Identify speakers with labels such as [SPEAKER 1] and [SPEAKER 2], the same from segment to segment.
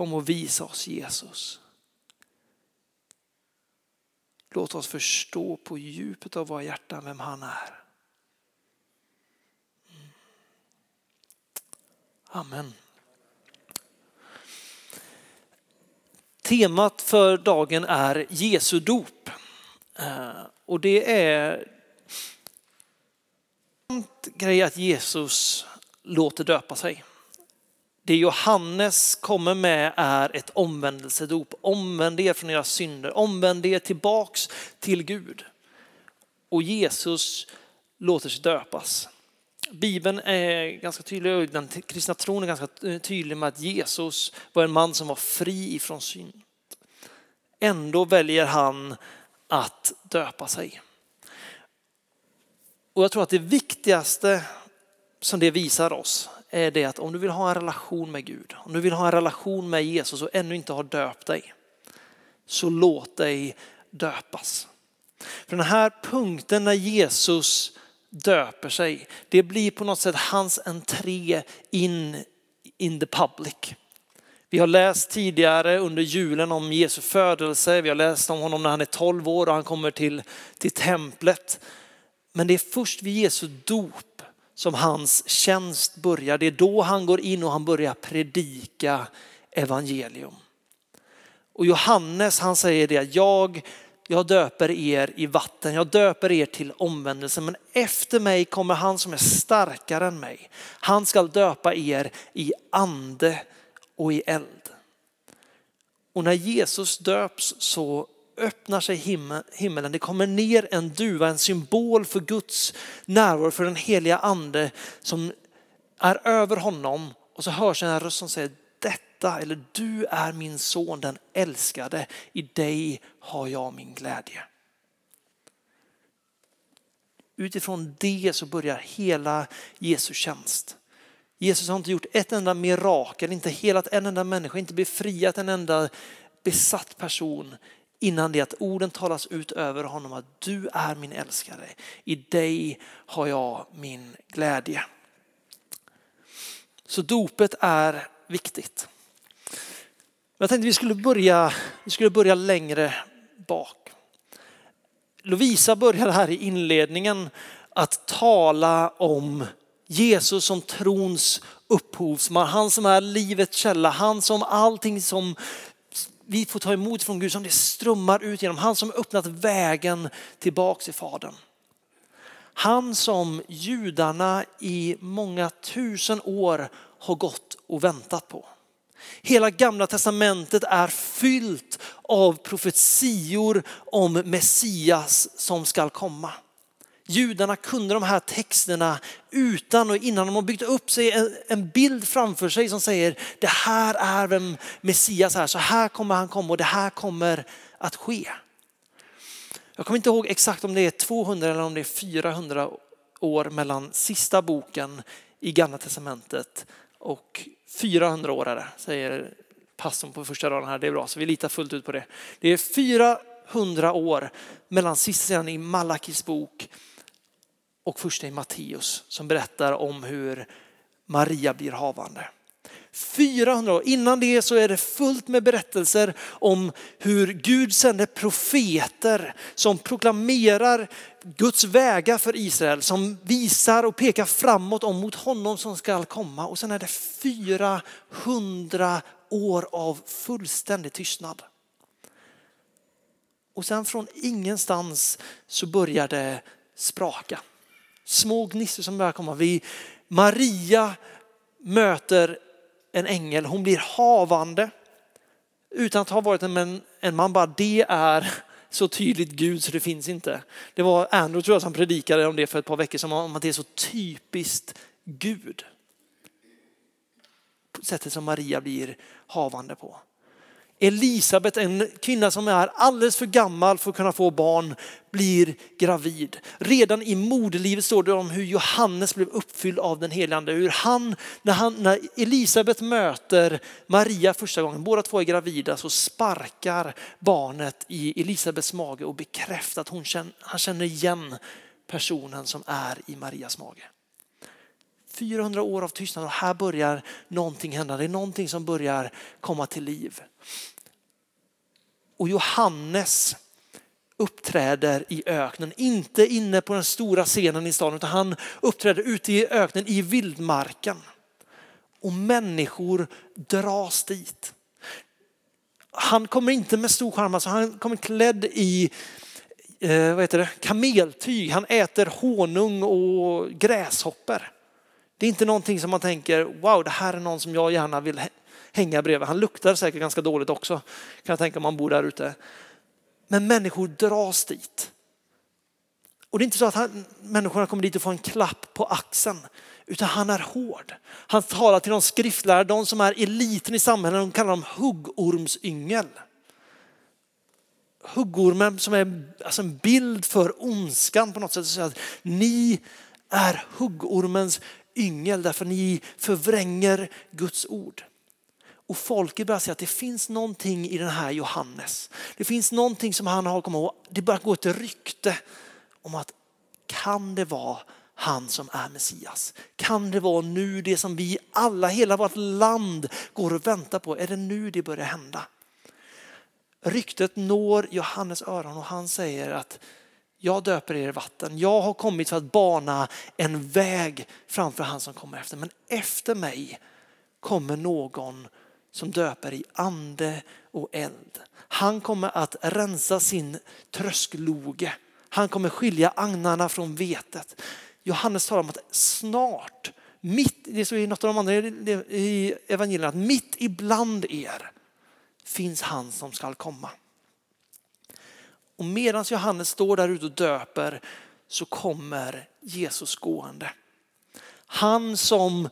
[SPEAKER 1] kom och visa oss Jesus. Låt oss förstå på djupet av våra hjärtan vem han är. Amen. Temat för dagen är Jesu dop. Eh, och det är en grej att Jesus låter döpa sig. Det Johannes kommer med är ett omvändelsedop. Omvänd er från era synder, omvänd er tillbaks till Gud. Och Jesus låter sig döpas. Bibeln är ganska tydlig och den kristna tron är ganska tydlig med att Jesus var en man som var fri ifrån synd. Ändå väljer han att döpa sig. Och jag tror att det viktigaste som det visar oss är det att om du vill ha en relation med Gud, om du vill ha en relation med Jesus och ännu inte har döpt dig, så låt dig döpas. För den här punkten när Jesus döper sig, det blir på något sätt hans entré in in the public. Vi har läst tidigare under julen om Jesu födelse, vi har läst om honom när han är 12 år och han kommer till, till templet. Men det är först vid Jesu dop som hans tjänst börjar. Det är då han går in och han börjar predika evangelium. Och Johannes han säger det, jag, jag döper er i vatten, jag döper er till omvändelse, men efter mig kommer han som är starkare än mig. Han ska döpa er i ande och i eld. Och när Jesus döps så öppnar sig himmelen. Det kommer ner en duva, en symbol för Guds närvaro, för den heliga ande som är över honom. Och så hörs en röst som säger detta, eller du är min son den älskade, i dig har jag min glädje. Utifrån det så börjar hela Jesu tjänst. Jesus har inte gjort ett enda mirakel, inte helat en enda människa, inte befriat en enda besatt person innan det att orden talas ut över honom att du är min älskare. I dig har jag min glädje. Så dopet är viktigt. Jag tänkte vi skulle börja, vi skulle börja längre bak. Lovisa började här i inledningen att tala om Jesus som trons upphovsman, han som är livets källa, han som allting som vi får ta emot från Gud som det strömmar ut genom. Han som öppnat vägen tillbaks till Fadern. Han som judarna i många tusen år har gått och väntat på. Hela gamla testamentet är fyllt av profetior om Messias som skall komma. Judarna kunde de här texterna utan och innan de har byggt upp sig en bild framför sig som säger det här är vem Messias är, så här kommer han komma och det här kommer att ske. Jag kommer inte ihåg exakt om det är 200 eller om det är 400 år mellan sista boken i gamla testamentet och 400 år är det, säger pastorn på första raden här. Det är bra, så vi litar fullt ut på det. Det är 400 år mellan sista sidan i Malakis bok och första i Matteus som berättar om hur Maria blir havande. 400 år. Innan det så är det fullt med berättelser om hur Gud sänder profeter som proklamerar Guds vägar för Israel, som visar och pekar framåt om mot honom som ska komma. Och sen är det 400 år av fullständig tystnad. Och sen från ingenstans så börjar det spraka små gnistor som börjar komma. Vi, Maria möter en ängel, hon blir havande utan att ha varit en, en man. Bara det är så tydligt Gud så det finns inte. Det var Andrew tror jag som predikade om det för ett par veckor sedan, om att det är så typiskt Gud. Sättet som Maria blir havande på. Elisabet, en kvinna som är alldeles för gammal för att kunna få barn, blir gravid. Redan i moderlivet står det om hur Johannes blev uppfylld av den helige ande. Hur han, när, han, när Elisabet möter Maria första gången, båda två är gravida, så sparkar barnet i Elisabets mage och bekräftar att hon känner, han känner igen personen som är i Marias mage. 400 år av tystnad och här börjar någonting hända. Det är någonting som börjar komma till liv. Och Johannes uppträder i öknen, inte inne på den stora scenen i staden utan han uppträder ute i öknen i vildmarken. Och människor dras dit. Han kommer inte med stor charm, alltså han kommer klädd i eh, vad heter det? kameltyg. Han äter honung och gräshoppor. Det är inte någonting som man tänker, wow det här är någon som jag gärna vill hänga bredvid. Han luktar säkert ganska dåligt också, kan jag tänka om man bor där ute. Men människor dras dit. Och det är inte så att han, människorna kommer dit och får en klapp på axeln, utan han är hård. Han talar till de skriftlärare, de som är eliten i samhället, de kallar dem huggormsyngel. Huggormen som är alltså en bild för ondskan på något sätt. Så att ni är huggormens yngel därför ni förvränger Guds ord. Och folket börjar säga att det finns någonting i den här Johannes. Det finns någonting som han har kommit ihåg. Det börjar gå ett rykte om att kan det vara han som är Messias? Kan det vara nu det som vi alla, hela vårt land går och väntar på? Är det nu det börjar hända? Ryktet når Johannes öron och han säger att jag döper er i vatten. Jag har kommit för att bana en väg framför han som kommer efter. Men efter mig kommer någon som döper i ande och eld. Han kommer att rensa sin tröskloge. Han kommer skilja agnarna från vetet. Johannes talar om att snart, mitt, det står i något av de andra i evangelierna, att mitt ibland er finns han som skall komma. Och medan Johannes står där ute och döper så kommer Jesus gående. Han som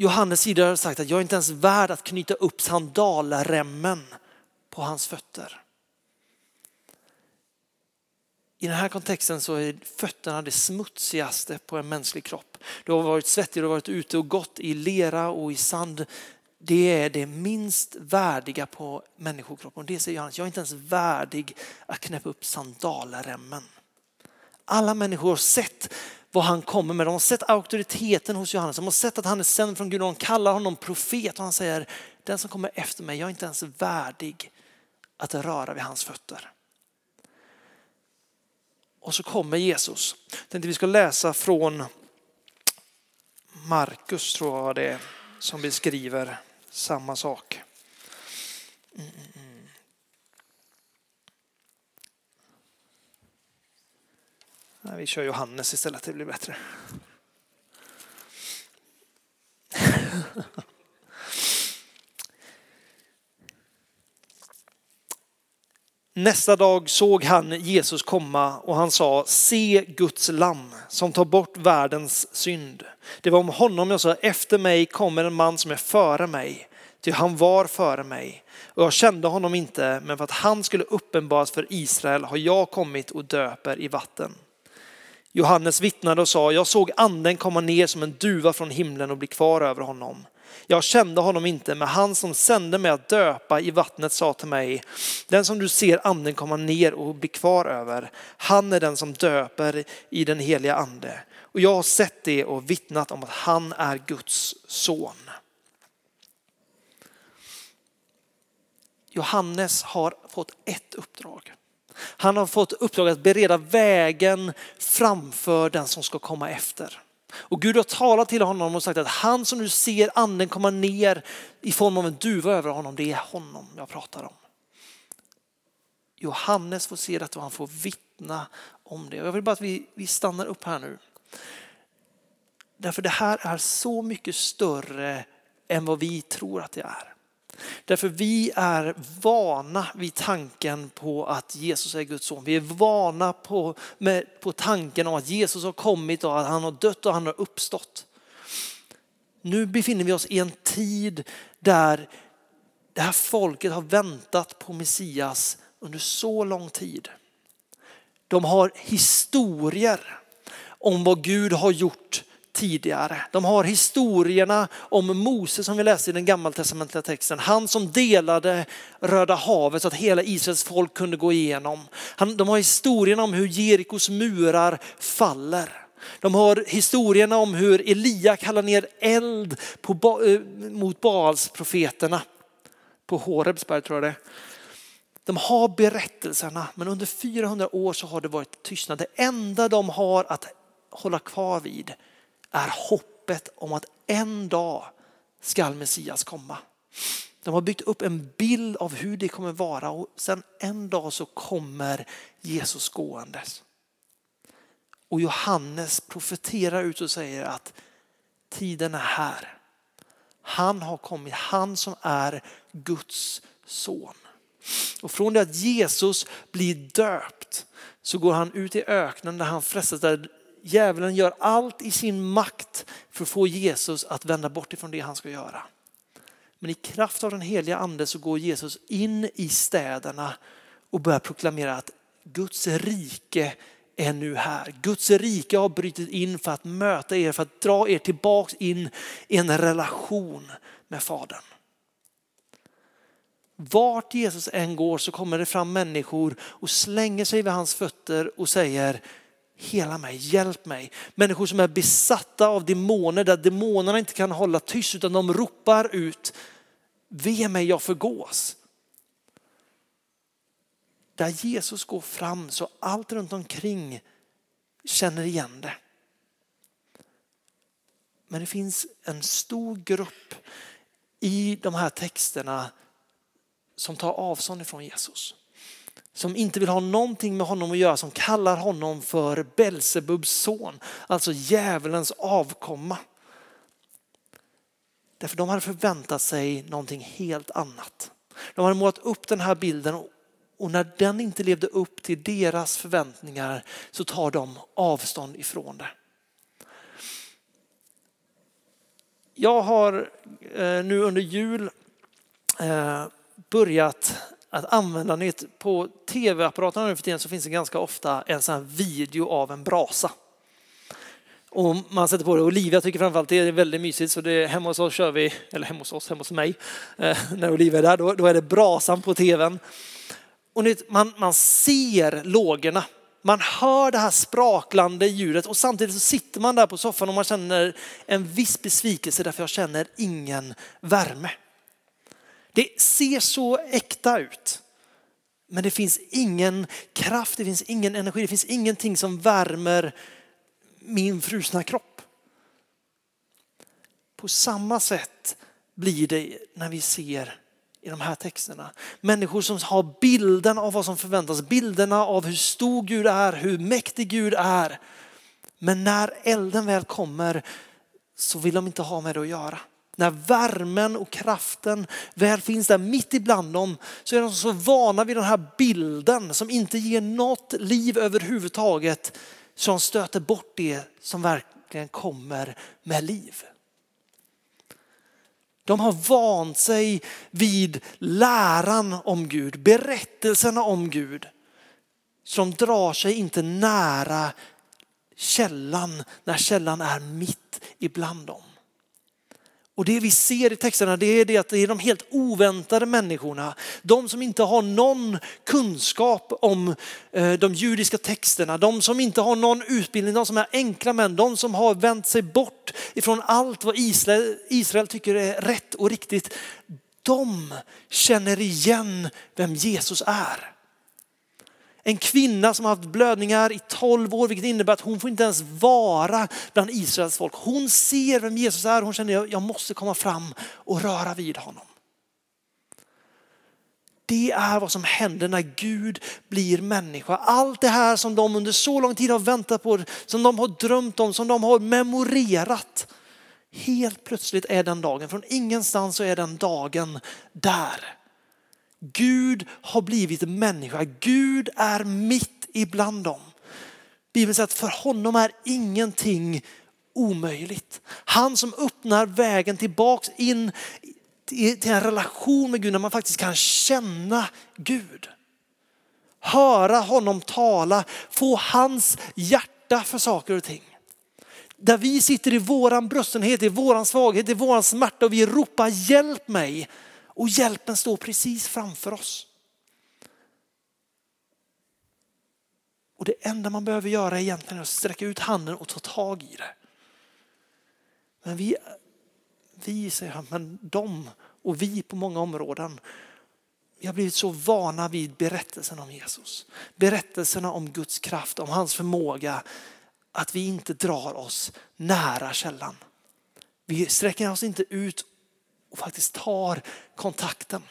[SPEAKER 1] Johannes tidigare har sagt att jag är inte ens värd att knyta upp sandalremmen på hans fötter. I den här kontexten så är fötterna det smutsigaste på en mänsklig kropp. Du har varit svettig, du har varit ute och gått i lera och i sand. Det är det minst värdiga på människokroppen. Det säger Johannes, jag är inte ens värdig att knäppa upp sandalremmen. Alla människor har sett vad han kommer med. De har sett auktoriteten hos Johannes. De har sett att han är sänd från Gud. och De kallar honom profet och han säger den som kommer efter mig, jag är inte ens värdig att röra vid hans fötter. Och så kommer Jesus. Jag tänkte vi ska läsa från Markus tror jag det är som beskriver samma sak. Mm, mm, mm. Nej, vi kör Johannes istället, det blir bättre. Nästa dag såg han Jesus komma och han sa, se Guds lamm som tar bort världens synd. Det var om honom jag sa, efter mig kommer en man som är före mig, ty han var före mig. Och jag kände honom inte, men för att han skulle uppenbaras för Israel har jag kommit och döper i vatten. Johannes vittnade och sa, jag såg anden komma ner som en duva från himlen och bli kvar över honom. Jag kände honom inte, men han som sände mig att döpa i vattnet sa till mig, den som du ser anden komma ner och bli kvar över, han är den som döper i den heliga ande. Och jag har sett det och vittnat om att han är Guds son. Johannes har fått ett uppdrag. Han har fått uppdrag att bereda vägen framför den som ska komma efter. Och Gud har talat till honom och sagt att han som nu ser anden komma ner i form av en duva över honom, det är honom jag pratar om. Johannes får se detta och han får vittna om det. Jag vill bara att vi, vi stannar upp här nu. Därför det här är så mycket större än vad vi tror att det är. Därför vi är vana vid tanken på att Jesus är Guds son. Vi är vana på, med, på tanken om att Jesus har kommit och att han har dött och han har uppstått. Nu befinner vi oss i en tid där det här folket har väntat på Messias under så lång tid. De har historier om vad Gud har gjort tidigare. De har historierna om Mose som vi läste i den gammaltestamentliga texten. Han som delade Röda havet så att hela Israels folk kunde gå igenom. de har historierna om hur Jerikos murar faller. De har historierna om hur Elia kallar ner eld på, eh, mot Baalsprofeterna. på Horebsberg tror jag det De har berättelserna men under 400 år så har det varit tystnad. Det enda de har att hålla kvar vid är hoppet om att en dag skall Messias komma. De har byggt upp en bild av hur det kommer vara och sen en dag så kommer Jesus gåendes. Och Johannes profeterar ut och säger att tiden är här. Han har kommit, han som är Guds son. Och från det att Jesus blir döpt så går han ut i öknen där han frestas, där djävulen gör allt i sin makt för att få Jesus att vända bort ifrån det han ska göra. Men i kraft av den heliga ande så går Jesus in i städerna och börjar proklamera att Guds rike är nu här. Guds rike har brutit in för att möta er, för att dra er tillbaks in i en relation med Fadern. Vart Jesus än går så kommer det fram människor och slänger sig vid hans fötter och säger Hela mig, hjälp mig. Människor som är besatta av demoner där demonerna inte kan hålla tyst utan de ropar ut Ve mig, jag förgås. Där Jesus går fram så allt runt omkring känner igen det. Men det finns en stor grupp i de här texterna som tar avstånd ifrån Jesus som inte vill ha någonting med honom att göra, som kallar honom för Belsebubs son, alltså djävulens avkomma. Därför de hade förväntat sig någonting helt annat. De hade målat upp den här bilden och när den inte levde upp till deras förväntningar så tar de avstånd ifrån det. Jag har eh, nu under jul eh, börjat att använda nytt. På tv-apparaterna nu för tiden så finns det ganska ofta en sån här video av en brasa. Och man sätter på det. Olivia tycker framförallt det är väldigt mysigt så det, hemma hos oss kör vi, eller hemma hos oss, hemma hos mig, eh, när Olivia är där, då, då, är det brasan på tvn. Och man, man ser lågorna, man hör det här spraklande ljudet och samtidigt så sitter man där på soffan och man känner en viss besvikelse därför jag känner ingen värme. Det ser så äkta ut. Men det finns ingen kraft, det finns ingen energi, det finns ingenting som värmer min frusna kropp. På samma sätt blir det när vi ser i de här texterna. Människor som har bilden av vad som förväntas, bilderna av hur stor Gud är, hur mäktig Gud är. Men när elden väl kommer så vill de inte ha med det att göra när värmen och kraften väl finns där mitt ibland dem så är de så vana vid den här bilden som inte ger något liv överhuvudtaget som stöter bort det som verkligen kommer med liv. De har vant sig vid läran om Gud, berättelserna om Gud. Som drar sig inte nära källan när källan är mitt ibland dem. Och det vi ser i texterna det är det att det är de helt oväntade människorna. De som inte har någon kunskap om eh, de judiska texterna. De som inte har någon utbildning, de som är enkla män. De som har vänt sig bort ifrån allt vad Israel, Israel tycker är rätt och riktigt. De känner igen vem Jesus är. En kvinna som har haft blödningar i 12 år, vilket innebär att hon får inte ens vara bland Israels folk. Hon ser vem Jesus är, hon känner att jag måste komma fram och röra vid honom. Det är vad som händer när Gud blir människa. Allt det här som de under så lång tid har väntat på, som de har drömt om, som de har memorerat. Helt plötsligt är den dagen, från ingenstans så är den dagen där. Gud har blivit människa. Gud är mitt ibland dem. Bibeln säger att för honom är ingenting omöjligt. Han som öppnar vägen tillbaks in till en relation med Gud när man faktiskt kan känna Gud. Höra honom tala, få hans hjärta för saker och ting. Där vi sitter i våran bröstenhet, i våran svaghet, i våran smärta och vi ropar hjälp mig och hjälpen står precis framför oss. Och det enda man behöver göra egentligen är att sträcka ut handen och ta tag i det. Men vi, vi säger han, men de och vi på många områden, vi har blivit så vana vid berättelsen om Jesus. Berättelserna om Guds kraft, om hans förmåga, att vi inte drar oss nära källan. Vi sträcker oss inte ut och faktiskt tar kontakten.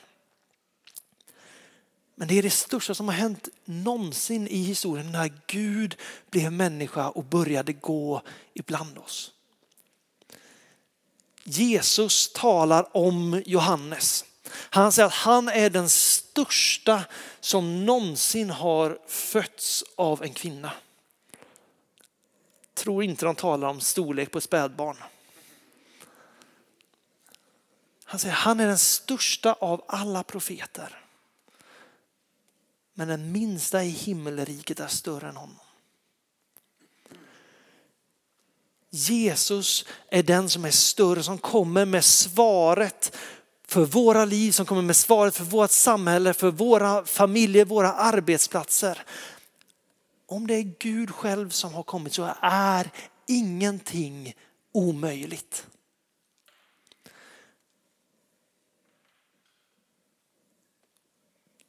[SPEAKER 1] Men det är det största som har hänt någonsin i historien när Gud blev människa och började gå ibland oss. Jesus talar om Johannes. Han säger att han är den största som någonsin har fötts av en kvinna. Tror inte de talar om storlek på ett spädbarn. Han säger han är den största av alla profeter. Men den minsta i himmelriket är större än honom. Jesus är den som är större, som kommer med svaret för våra liv, som kommer med svaret för vårt samhälle, för våra familjer, våra arbetsplatser. Om det är Gud själv som har kommit så är ingenting omöjligt.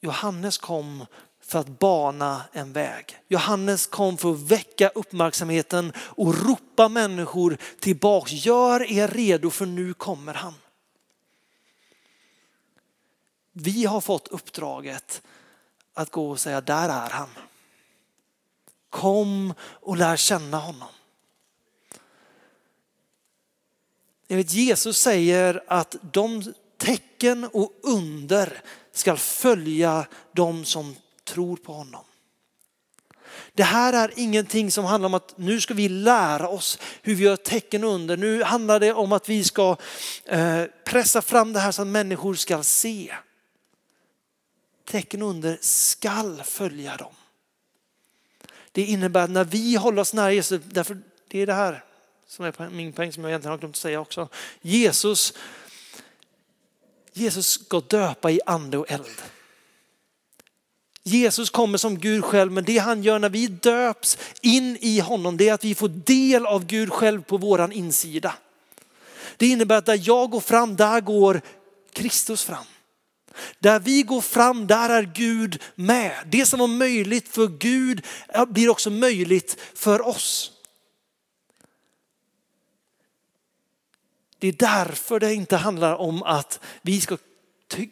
[SPEAKER 1] Johannes kom för att bana en väg. Johannes kom för att väcka uppmärksamheten och ropa människor tillbaks. Gör er redo för nu kommer han. Vi har fått uppdraget att gå och säga där är han. Kom och lär känna honom. Jag vet, Jesus säger att de tecken och under ska följa de som tror på honom. Det här är ingenting som handlar om att nu ska vi lära oss hur vi gör tecken under. Nu handlar det om att vi ska eh, pressa fram det här så att människor ska se. Tecken under skall följa dem. Det innebär att när vi håller oss nära Jesus, därför det är det här som är min poäng som jag egentligen har glömt att säga också. Jesus, Jesus ska döpa i ande och eld. Jesus kommer som Gud själv, men det han gör när vi döps in i honom, det är att vi får del av Gud själv på våran insida. Det innebär att där jag går fram, där går Kristus fram. Där vi går fram, där är Gud med. Det som var möjligt för Gud blir också möjligt för oss. Det är därför det inte handlar om att vi ska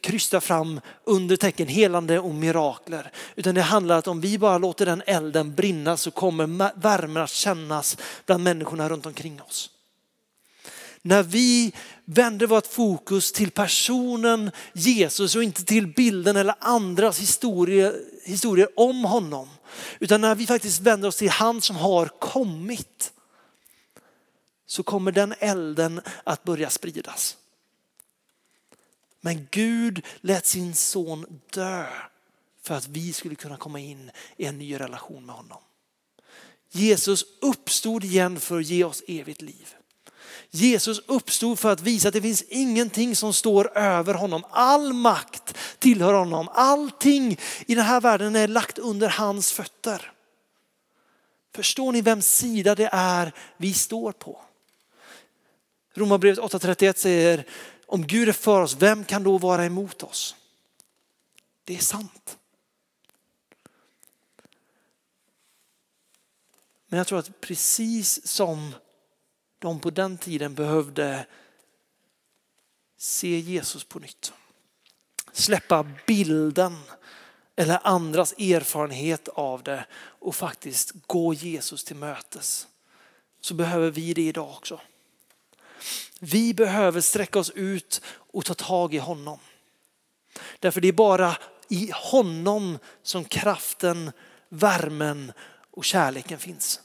[SPEAKER 1] krysta fram under tecken, helande och mirakler. Utan det handlar om att om vi bara låter den elden brinna så kommer värmen att kännas bland människorna runt omkring oss. När vi vänder vårt fokus till personen Jesus och inte till bilden eller andras historier, historier om honom. Utan när vi faktiskt vänder oss till han som har kommit så kommer den elden att börja spridas. Men Gud lät sin son dö för att vi skulle kunna komma in i en ny relation med honom. Jesus uppstod igen för att ge oss evigt liv. Jesus uppstod för att visa att det finns ingenting som står över honom. All makt tillhör honom. Allting i den här världen är lagt under hans fötter. Förstår ni vems sida det är vi står på? Romarbrevet 8.31 säger om Gud är för oss, vem kan då vara emot oss? Det är sant. Men jag tror att precis som de på den tiden behövde se Jesus på nytt. Släppa bilden eller andras erfarenhet av det och faktiskt gå Jesus till mötes. Så behöver vi det idag också. Vi behöver sträcka oss ut och ta tag i honom. Därför det är bara i honom som kraften, värmen och kärleken finns.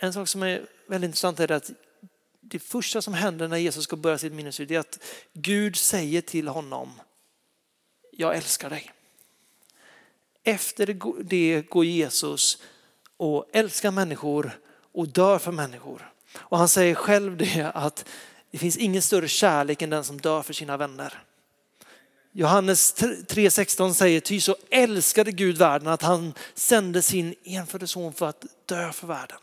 [SPEAKER 1] En sak som är väldigt intressant är att det första som händer när Jesus ska börja sitt minnesliv är att Gud säger till honom, jag älskar dig. Efter det går Jesus och älskar människor och dör för människor. Och han säger själv det att det finns ingen större kärlek än den som dör för sina vänner. Johannes 3.16 säger, ty så älskade Gud världen att han sände sin enfödde son för att dö för världen.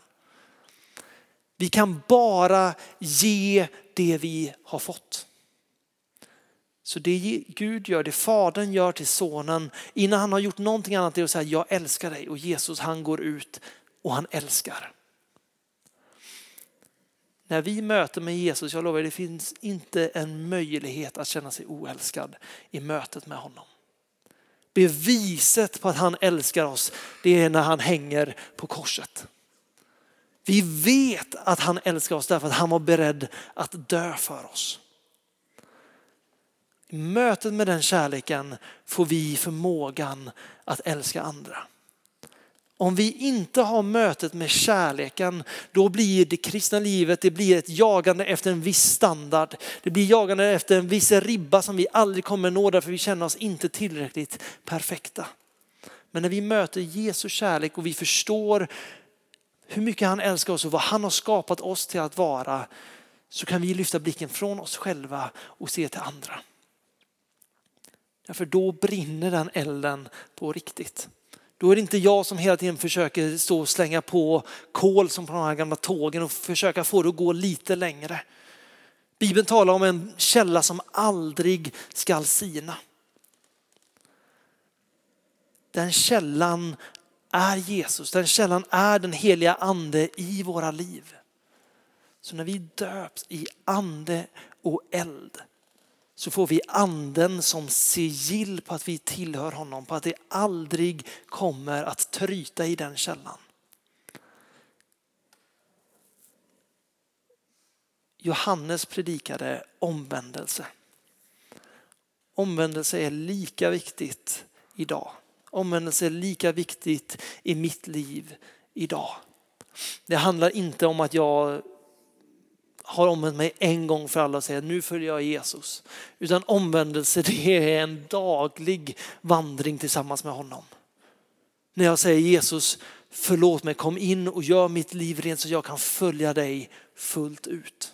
[SPEAKER 1] Vi kan bara ge det vi har fått. Så det Gud gör, det Fadern gör till sonen innan han har gjort någonting annat är att säga jag älskar dig och Jesus han går ut och han älskar. När vi möter med Jesus, jag lovar det finns inte en möjlighet att känna sig oälskad i mötet med honom. Beviset på att han älskar oss, det är när han hänger på korset. Vi vet att han älskar oss därför att han var beredd att dö för oss. I mötet med den kärleken får vi förmågan att älska andra. Om vi inte har mötet med kärleken, då blir det kristna livet det blir ett jagande efter en viss standard. Det blir jagande efter en viss ribba som vi aldrig kommer nå därför vi känner oss inte tillräckligt perfekta. Men när vi möter Jesu kärlek och vi förstår hur mycket han älskar oss och vad han har skapat oss till att vara, så kan vi lyfta blicken från oss själva och se till andra. Därför då brinner den elden på riktigt. Då är det inte jag som hela tiden försöker stå och slänga på kol som på de här gamla tågen och försöka få det att gå lite längre. Bibeln talar om en källa som aldrig skall sina. Den källan är Jesus, den källan är den heliga ande i våra liv. Så när vi döps i ande och eld så får vi anden som sigill på att vi tillhör honom, på att det aldrig kommer att tryta i den källan. Johannes predikade omvändelse. Omvändelse är lika viktigt idag. Omvändelse är lika viktigt i mitt liv idag. Det handlar inte om att jag har omvänt mig en gång för alla och säger nu följer jag Jesus. Utan omvändelse det är en daglig vandring tillsammans med honom. När jag säger Jesus förlåt mig, kom in och gör mitt liv rent så jag kan följa dig fullt ut.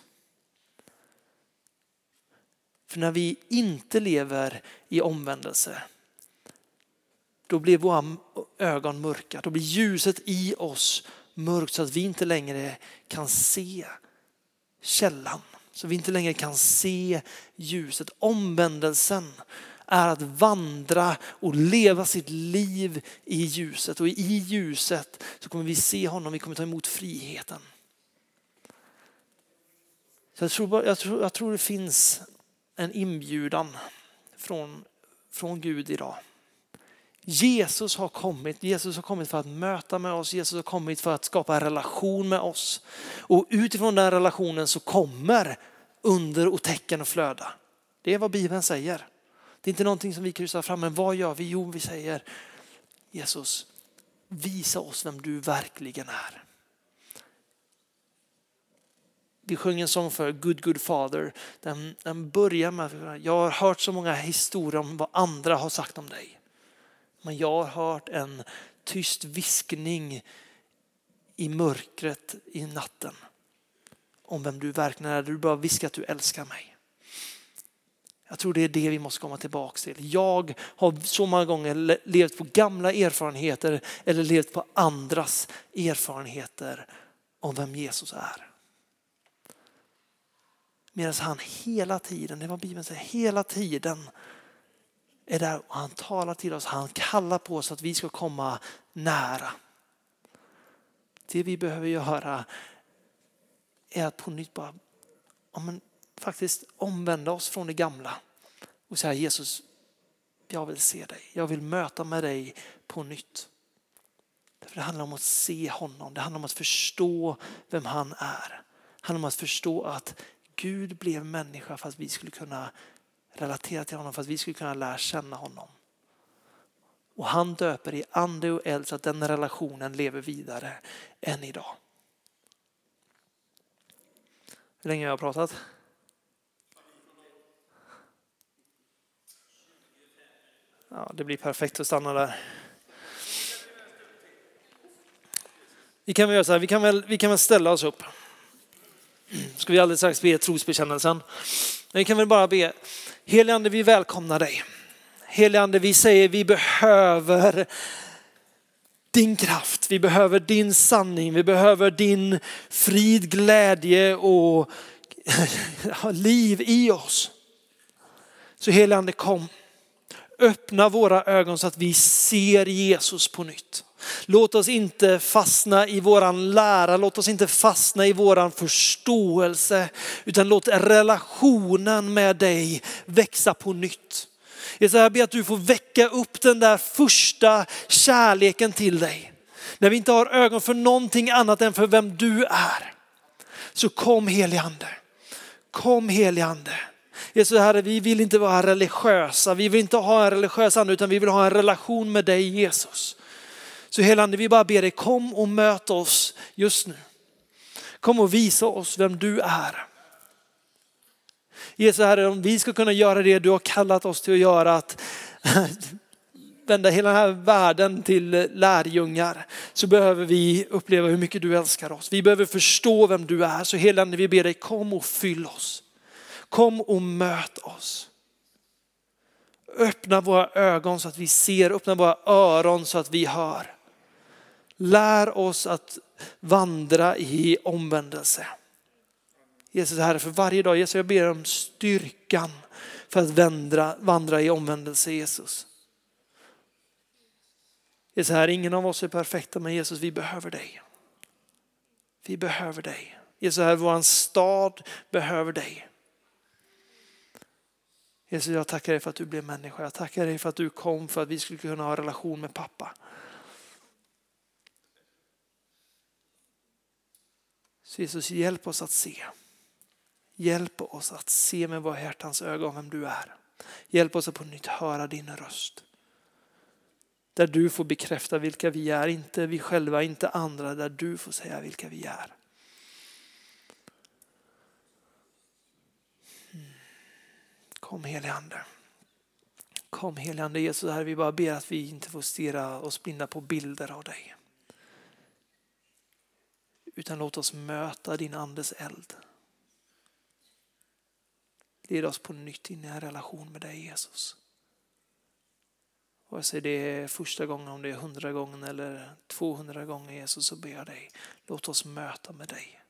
[SPEAKER 1] För när vi inte lever i omvändelse då blir våra ögon mörka. Då blir ljuset i oss mörkt så att vi inte längre kan se källan. Så vi inte längre kan se ljuset. Omvändelsen är att vandra och leva sitt liv i ljuset. Och i ljuset så kommer vi se honom, vi kommer ta emot friheten. Så jag, tror, jag, tror, jag tror det finns en inbjudan från, från Gud idag. Jesus har kommit. Jesus har kommit för att möta med oss. Jesus har kommit för att skapa en relation med oss. Och utifrån den relationen så kommer under och tecken att flöda. Det är vad Bibeln säger. Det är inte någonting som vi kryssar fram, men vad gör vi? Jo, vi säger Jesus, visa oss vem du verkligen är. Vi sjöng en sång för Good Good Father. Den, den börjar med, jag har hört så många historier om vad andra har sagt om dig. Men jag har hört en tyst viskning i mörkret i natten om vem du verkligen är. Du bara viskar att du älskar mig. Jag tror det är det vi måste komma tillbaka till. Jag har så många gånger levt på gamla erfarenheter eller levt på andras erfarenheter om vem Jesus är. Medan han hela tiden, det var Bibeln säger, hela tiden är där och han talar till oss. Han kallar på oss att vi ska komma nära. Det vi behöver göra är att på nytt bara ja, men, faktiskt omvända oss från det gamla och säga Jesus, jag vill se dig. Jag vill möta med dig på nytt. För det handlar om att se honom. Det handlar om att förstå vem han är. Det handlar om att förstå att Gud blev människa för att vi skulle kunna relatera till honom för att vi skulle kunna lära känna honom. Och han döper i ande och eld så att den relationen lever vidare än idag. Hur länge har jag pratat? Ja, det blir perfekt att stanna där. Vi kan väl göra så här, vi kan väl, vi kan väl ställa oss upp. Ska vi alldeles strax be trosbekännelsen. Men vi kan väl bara be, helige Ande vi välkomnar dig. Helige Ande, vi säger vi behöver din kraft, vi behöver din sanning, vi behöver din frid, glädje och liv i oss. Så helige Ande kom, öppna våra ögon så att vi ser Jesus på nytt. Låt oss inte fastna i våran lära, låt oss inte fastna i våran förståelse, utan låt relationen med dig växa på nytt. Jag ber att du får väcka upp den där första kärleken till dig. När vi inte har ögon för någonting annat än för vem du är. Så kom heligande. Kom heligande. Jesus Herre, vi vill inte vara religiösa, vi vill inte ha en religiös ande utan vi vill ha en relation med dig Jesus. Så helande, vi bara ber dig, kom och möt oss just nu. Kom och visa oss vem du är. Jesus Herre, om vi ska kunna göra det du har kallat oss till att göra, att vända hela den här världen till lärjungar, så behöver vi uppleva hur mycket du älskar oss. Vi behöver förstå vem du är. Så helande vi ber dig, kom och fyll oss. Kom och möt oss. Öppna våra ögon så att vi ser, öppna våra öron så att vi hör. Lär oss att vandra i omvändelse. Jesus Herre, för varje dag, Jesus jag ber om styrkan för att vandra, vandra i omvändelse Jesus. Jesus här, ingen av oss är perfekta men Jesus vi behöver dig. Vi behöver dig. Jesus här, vår stad behöver dig. Jesus jag tackar dig för att du blev människa. Jag tackar dig för att du kom för att vi skulle kunna ha relation med pappa. Så Jesus hjälp oss att se. Hjälp oss att se med våra hjärtans ögon vem du är. Hjälp oss att på nytt höra din röst. Där du får bekräfta vilka vi är, inte vi själva, inte andra, där du får säga vilka vi är. Hmm. Kom helige Ande. Kom helige Ande Jesus, här vi bara ber att vi inte får stirra oss blinda på bilder av dig. Utan låt oss möta din andes eld. Led oss på nytt in i en relation med dig Jesus. Vare sig det är första gången, om det är hundra gånger eller 200 gånger Jesus så ber jag dig, låt oss möta med dig.